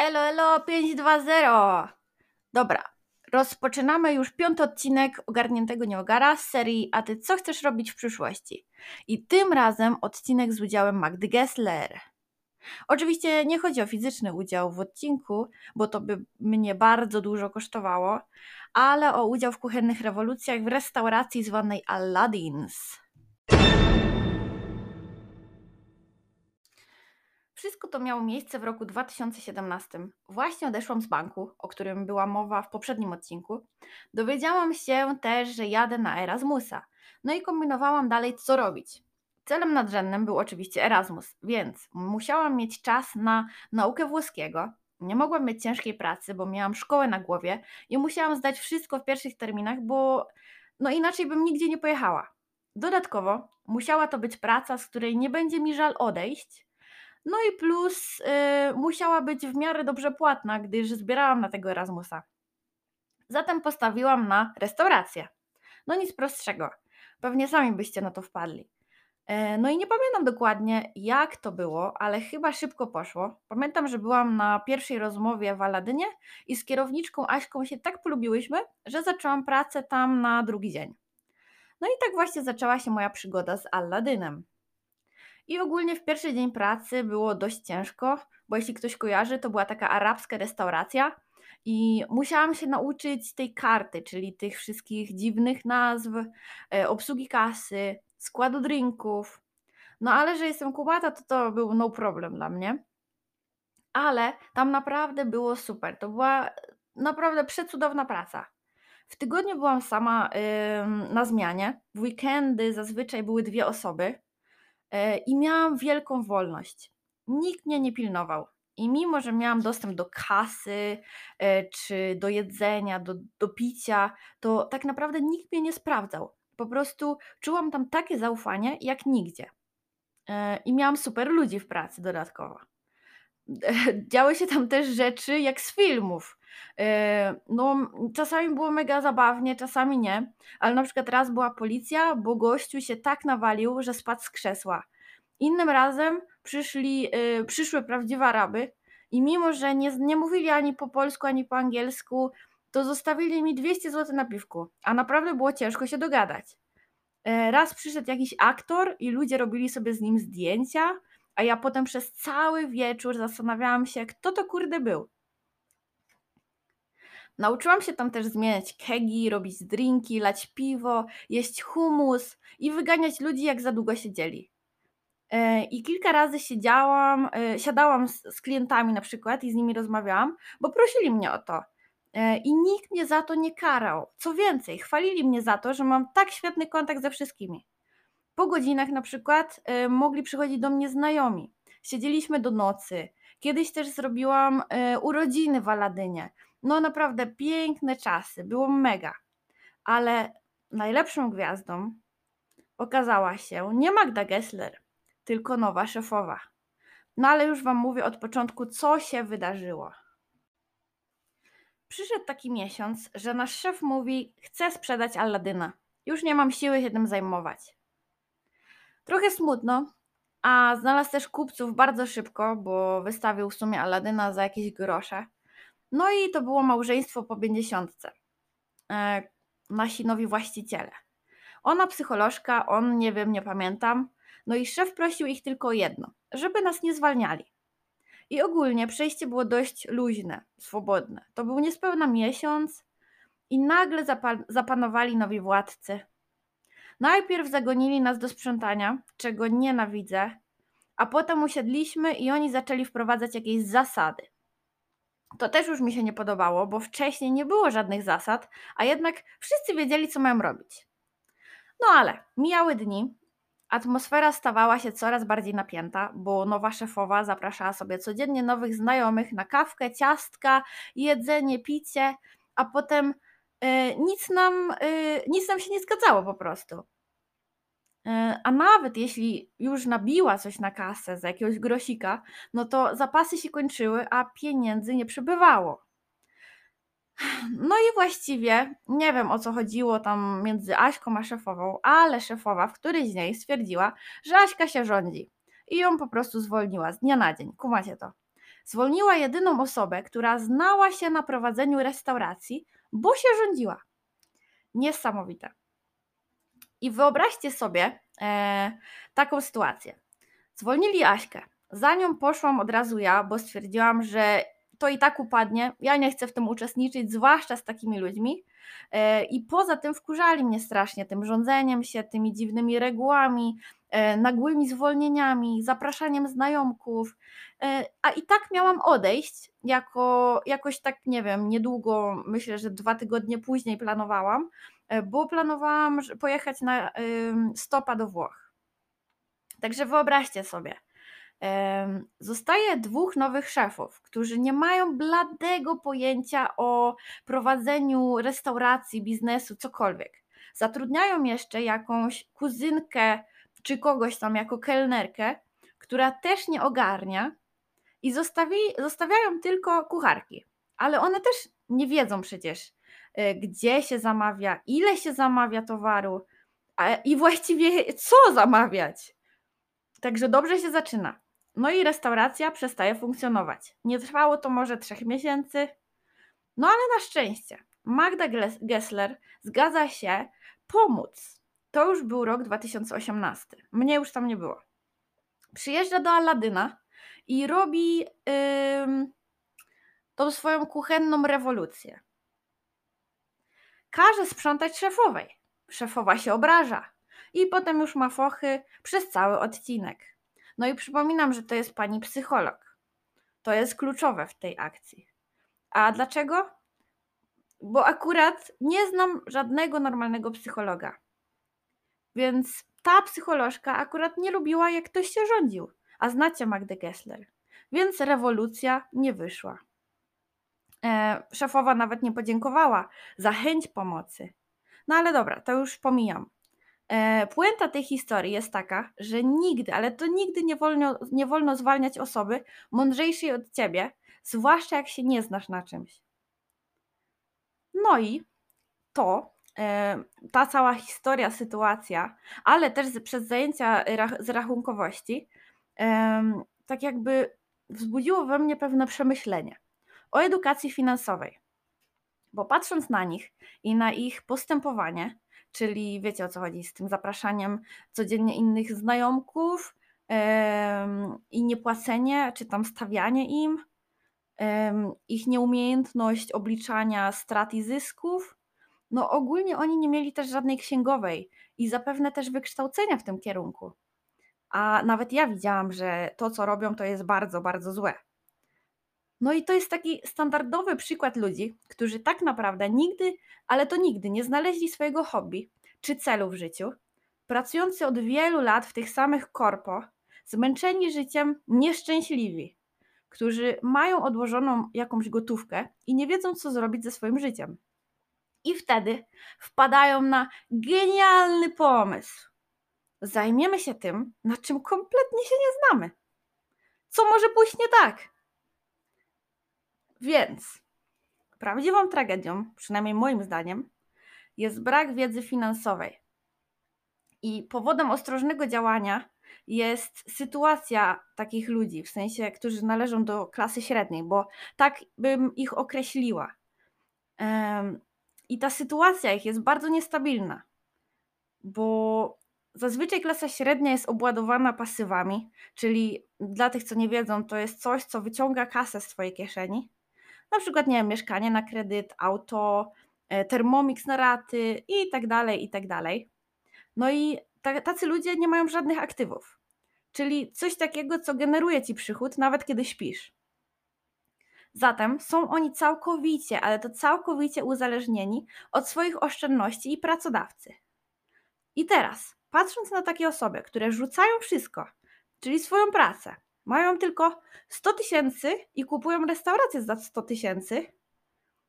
Elo, elo, 520! Dobra, rozpoczynamy już piąty odcinek Ogarniętego Nieogara z serii A ty co chcesz robić w przyszłości? I tym razem odcinek z udziałem Magdy Gessler. Oczywiście nie chodzi o fizyczny udział w odcinku, bo to by mnie bardzo dużo kosztowało, ale o udział w kuchennych rewolucjach w restauracji zwanej Aladdin's. Wszystko to miało miejsce w roku 2017. Właśnie odeszłam z banku, o którym była mowa w poprzednim odcinku. Dowiedziałam się też, że jadę na Erasmusa. No i kombinowałam dalej, co robić. Celem nadrzędnym był oczywiście Erasmus, więc musiałam mieć czas na naukę włoskiego. Nie mogłam mieć ciężkiej pracy, bo miałam szkołę na głowie i musiałam zdać wszystko w pierwszych terminach, bo no inaczej bym nigdzie nie pojechała. Dodatkowo musiała to być praca, z której nie będzie mi żal odejść, no i plus y, musiała być w miarę dobrze płatna, gdyż zbierałam na tego Erasmusa. Zatem postawiłam na restaurację. No nic prostszego. Pewnie sami byście na to wpadli. E, no i nie pamiętam dokładnie, jak to było, ale chyba szybko poszło. Pamiętam, że byłam na pierwszej rozmowie w Aladynie i z kierowniczką Aśką się tak polubiłyśmy, że zaczęłam pracę tam na drugi dzień. No i tak właśnie zaczęła się moja przygoda z Aladynem. I ogólnie w pierwszy dzień pracy było dość ciężko, bo jeśli ktoś kojarzy, to była taka arabska restauracja i musiałam się nauczyć tej karty, czyli tych wszystkich dziwnych nazw, e, obsługi kasy, składu drinków. No ale że jestem kumata, to to był no problem dla mnie. Ale tam naprawdę było super. To była naprawdę przecudowna praca. W tygodniu byłam sama yy, na zmianie. W weekendy zazwyczaj były dwie osoby. E, i miałam wielką wolność. Nikt mnie nie pilnował. I mimo, że miałam dostęp do kasy, e, czy do jedzenia, do, do picia, to tak naprawdę nikt mnie nie sprawdzał. Po prostu czułam tam takie zaufanie jak nigdzie. E, I miałam super ludzi w pracy dodatkowo. Działy się tam też rzeczy jak z filmów. No, czasami było mega zabawnie, czasami nie, ale na przykład raz była policja, bo gościu się tak nawalił, że spadł z krzesła. Innym razem przyszli, yy, przyszły prawdziwe Araby i mimo, że nie, nie mówili ani po polsku, ani po angielsku, to zostawili mi 200 zł na piwku, a naprawdę było ciężko się dogadać. Yy, raz przyszedł jakiś aktor i ludzie robili sobie z nim zdjęcia, a ja potem przez cały wieczór zastanawiałam się, kto to kurde był. Nauczyłam się tam też zmieniać kegi, robić drinki, lać piwo, jeść humus i wyganiać ludzi, jak za długo siedzieli. E, I kilka razy siedziałam, e, siadałam z, klientami na przykład i z nimi rozmawiałam, bo prosili mnie o to. E, I nikt mnie za to nie karał. Co więcej, chwalili mnie za to, że mam tak świetny kontakt ze wszystkimi. Po godzinach na przykład mogli przychodzić do mnie znajomi. Siedzieliśmy do nocy. Kiedyś też zrobiłam urodziny w Aladynie. No naprawdę piękne czasy, było mega. Ale najlepszą gwiazdą okazała się nie Magda Gessler, tylko nowa szefowa. No ale już Wam mówię od początku, co się wydarzyło. Przyszedł taki miesiąc, że nasz szef mówi: Chcę sprzedać Alladyna. Już nie mam siły się tym zajmować. Trochę smutno, a znalazł też kupców bardzo szybko, bo wystawił w sumie Alladyna za jakieś grosze. No i to było małżeństwo po pięćdziesiątce. E, nasi nowi właściciele. Ona psycholożka, on nie wiem, nie pamiętam. No i szef prosił ich tylko o jedno, żeby nas nie zwalniali. I ogólnie przejście było dość luźne, swobodne. To był niespełna miesiąc i nagle zapa- zapanowali nowi władcy. Najpierw zagonili nas do sprzątania, czego nienawidzę, a potem usiedliśmy i oni zaczęli wprowadzać jakieś zasady. To też już mi się nie podobało, bo wcześniej nie było żadnych zasad, a jednak wszyscy wiedzieli, co mają robić. No ale mijały dni, atmosfera stawała się coraz bardziej napięta, bo nowa szefowa zapraszała sobie codziennie nowych znajomych na kawkę, ciastka, jedzenie, picie, a potem nic, nam, yy, nic nam się nie zgadzało po prostu. E, a nawet jeśli już nabiła coś na kasę za jakiegoś grosika, no to zapasy się kończyły, a pieniędzy nie przybywało. No i właściwie nie wiem o co chodziło tam między Aśką a szefową, ale szefowa w którejś z niej stwierdziła, że Aśka się rządzi i ją po prostu zwolniła z dnia na dzień. Kumacie to. Zwolniła jedyną osobę, która znała się na prowadzeniu restauracji, bo się rządziła. Niesamowite. I wyobraźcie sobie e, taką sytuację. Zwolnili Aśkę. Za nią poszłam od razu ja, bo stwierdziłam, że to i tak upadnie. Ja nie chcę w tym uczestniczyć, zwłaszcza z takimi ludźmi. E, I poza tym wkurzali mnie strasznie tym rządzeniem się, tymi dziwnymi regułami, e, nagłymi zwolnieniami, zapraszaniem znajomków. E, a i tak miałam odejść, jako jakoś tak, nie wiem, niedługo, myślę, że dwa tygodnie później planowałam, bo planowałam pojechać na stopa do Włoch. Także wyobraźcie sobie, zostaje dwóch nowych szefów, którzy nie mają bladego pojęcia o prowadzeniu restauracji, biznesu, cokolwiek. Zatrudniają jeszcze jakąś kuzynkę czy kogoś tam jako kelnerkę, która też nie ogarnia i zostawi, zostawiają tylko kucharki. Ale one też nie wiedzą przecież, e, gdzie się zamawia, ile się zamawia towaru i właściwie co zamawiać. Także dobrze się zaczyna. No i restauracja przestaje funkcjonować. Nie trwało to może trzech miesięcy, no ale na szczęście Magda Gessler zgadza się pomóc. To już był rok 2018. Mnie już tam nie było. Przyjeżdża do Aladyna i robi yy, tą swoją kuchenną rewolucję. Każe sprzątać szefowej. Szefowa się obraża i potem już ma fochy przez cały odcinek. No i przypominam, że to jest pani psycholog. To jest kluczowe w tej akcji. A dlaczego? Bo akurat nie znam żadnego normalnego psychologa. Więc ta psycholożka akurat nie lubiła, jak ktoś się rządził. A znacie Magdę Gessler. Więc rewolucja nie wyszła. E, szefowa nawet nie podziękowała za chęć pomocy. No ale dobra, to już pomijam. E, puenta tej historii jest taka, że nigdy, ale to nigdy nie wolno, nie wolno zwalniać osoby mądrzejszej od ciebie, zwłaszcza jak się nie znasz na czymś. No i to, e, ta cała historia, sytuacja, ale też przez zajęcia z rachunkowości, tak jakby wzbudziło we mnie pewne przemyślenie o edukacji finansowej. Bo patrząc na nich i na ich postępowanie, czyli wiecie o co chodzi z tym zapraszaniem codziennie innych znajomków i niepłacenie, czy tam stawianie im, ich nieumiejętność obliczania strat i zysków. No ogólnie oni nie mieli też żadnej księgowej i zapewne też wykształcenia w tym kierunku. A nawet ja widziałam, że to, co robią, to jest bardzo, bardzo złe. No i to jest taki standardowy przykład ludzi, którzy tak naprawdę nigdy, ale to nigdy nie znaleźli swojego hobby czy celu w życiu, pracujący od wielu lat w tych samych korpo, zmęczeni życiem, nieszczęśliwi, którzy mają odłożoną jakąś gotówkę i nie wiedzą, co zrobić ze swoim życiem. I wtedy wpadają na genialny pomysł. Zajmiemy się tym, na czym kompletnie się nie znamy. Co może pójść nie tak? Więc prawdziwą tragedią, przynajmniej moim zdaniem, jest brak wiedzy finansowej. I powodem ostrożnego działania jest sytuacja takich ludzi, w sensie, którzy należą do klasy średniej, bo tak bym ich określiła. I ta sytuacja ich jest bardzo niestabilna, bo zazwyczaj klasa średnia jest obładowana pasywami, czyli dla tych, co nie wiedzą, to jest coś, co wyciąga kasę z Twojej kieszeni na przykład, nie wiem, mieszkanie na kredyt, auto, e, termomix na raty i tak dalej, i tak dalej. No i tacy ludzie nie mają żadnych aktywów, czyli coś takiego, co generuje ci przychód, nawet kiedy śpisz. Zatem są oni całkowicie, ale to całkowicie uzależnieni od swoich oszczędności i pracodawcy. I teraz, patrząc na takie osoby, które rzucają wszystko, czyli swoją pracę, mają tylko 100 tysięcy i kupują restaurację za 100 tysięcy.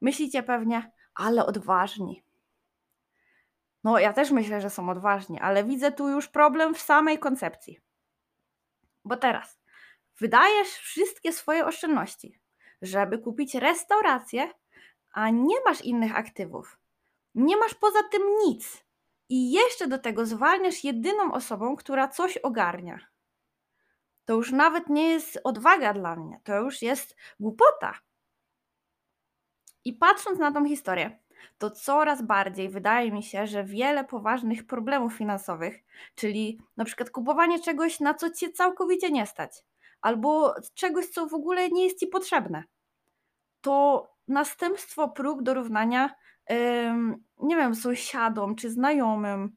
Myślicie pewnie, ale odważni. No, ja też myślę, że są odważni, ale widzę tu już problem w samej koncepcji. Bo teraz wydajesz wszystkie swoje oszczędności, żeby kupić restaurację, a nie masz innych aktywów. Nie masz poza tym nic. I jeszcze do tego zwalniasz jedyną osobą, która coś ogarnia. To już nawet nie jest odwaga dla mnie, to już jest głupota. I patrząc na tą historię, to coraz bardziej wydaje mi się, że wiele poważnych problemów finansowych, czyli na przykład kupowanie czegoś, na co cię całkowicie nie stać, albo czegoś, co w ogóle nie jest ci potrzebne, to następstwo prób dorównania, ym, nie wiem, sąsiadom czy znajomym,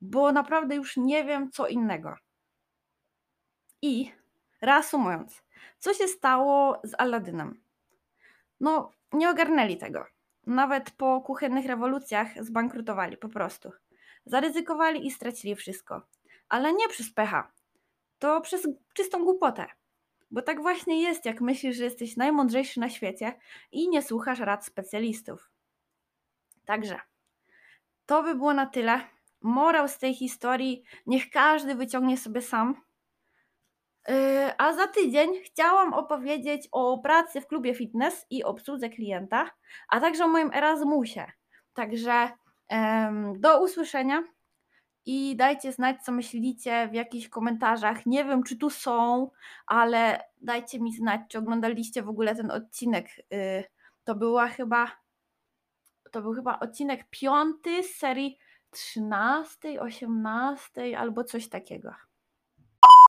bo naprawdę już nie wiem co innego. I reasumując, co się stało z Aladynem? No, nie ogarnęli tego. Nawet po kuchennych rewolucjach zbankrutowali po prostu. Zaryzykowali i stracili wszystko. Ale nie przez pecha. To przez czystą głupotę. Bo tak właśnie jest, jak myślisz, że jesteś najmądrzejszy na świecie i nie słuchasz rad specjalistów. Także to by było na tyle. Morał z tej historii niech każdy wyciągnie sobie sam. Yy, a za tydzień chciałam opowiedzieć o pracy w klubie fitness i obsłudze klienta, a także o moim Erasmusie. Także do usłyszenia i dajcie znać, co myślicie w jakichś komentarzach. Nie wiem, czy tu są, ale dajcie mi znać, czy oglądaliście w ogóle ten odcinek. Yy, to była chyba. To był chyba odcinek piąty z serii 13, 18 albo coś takiego.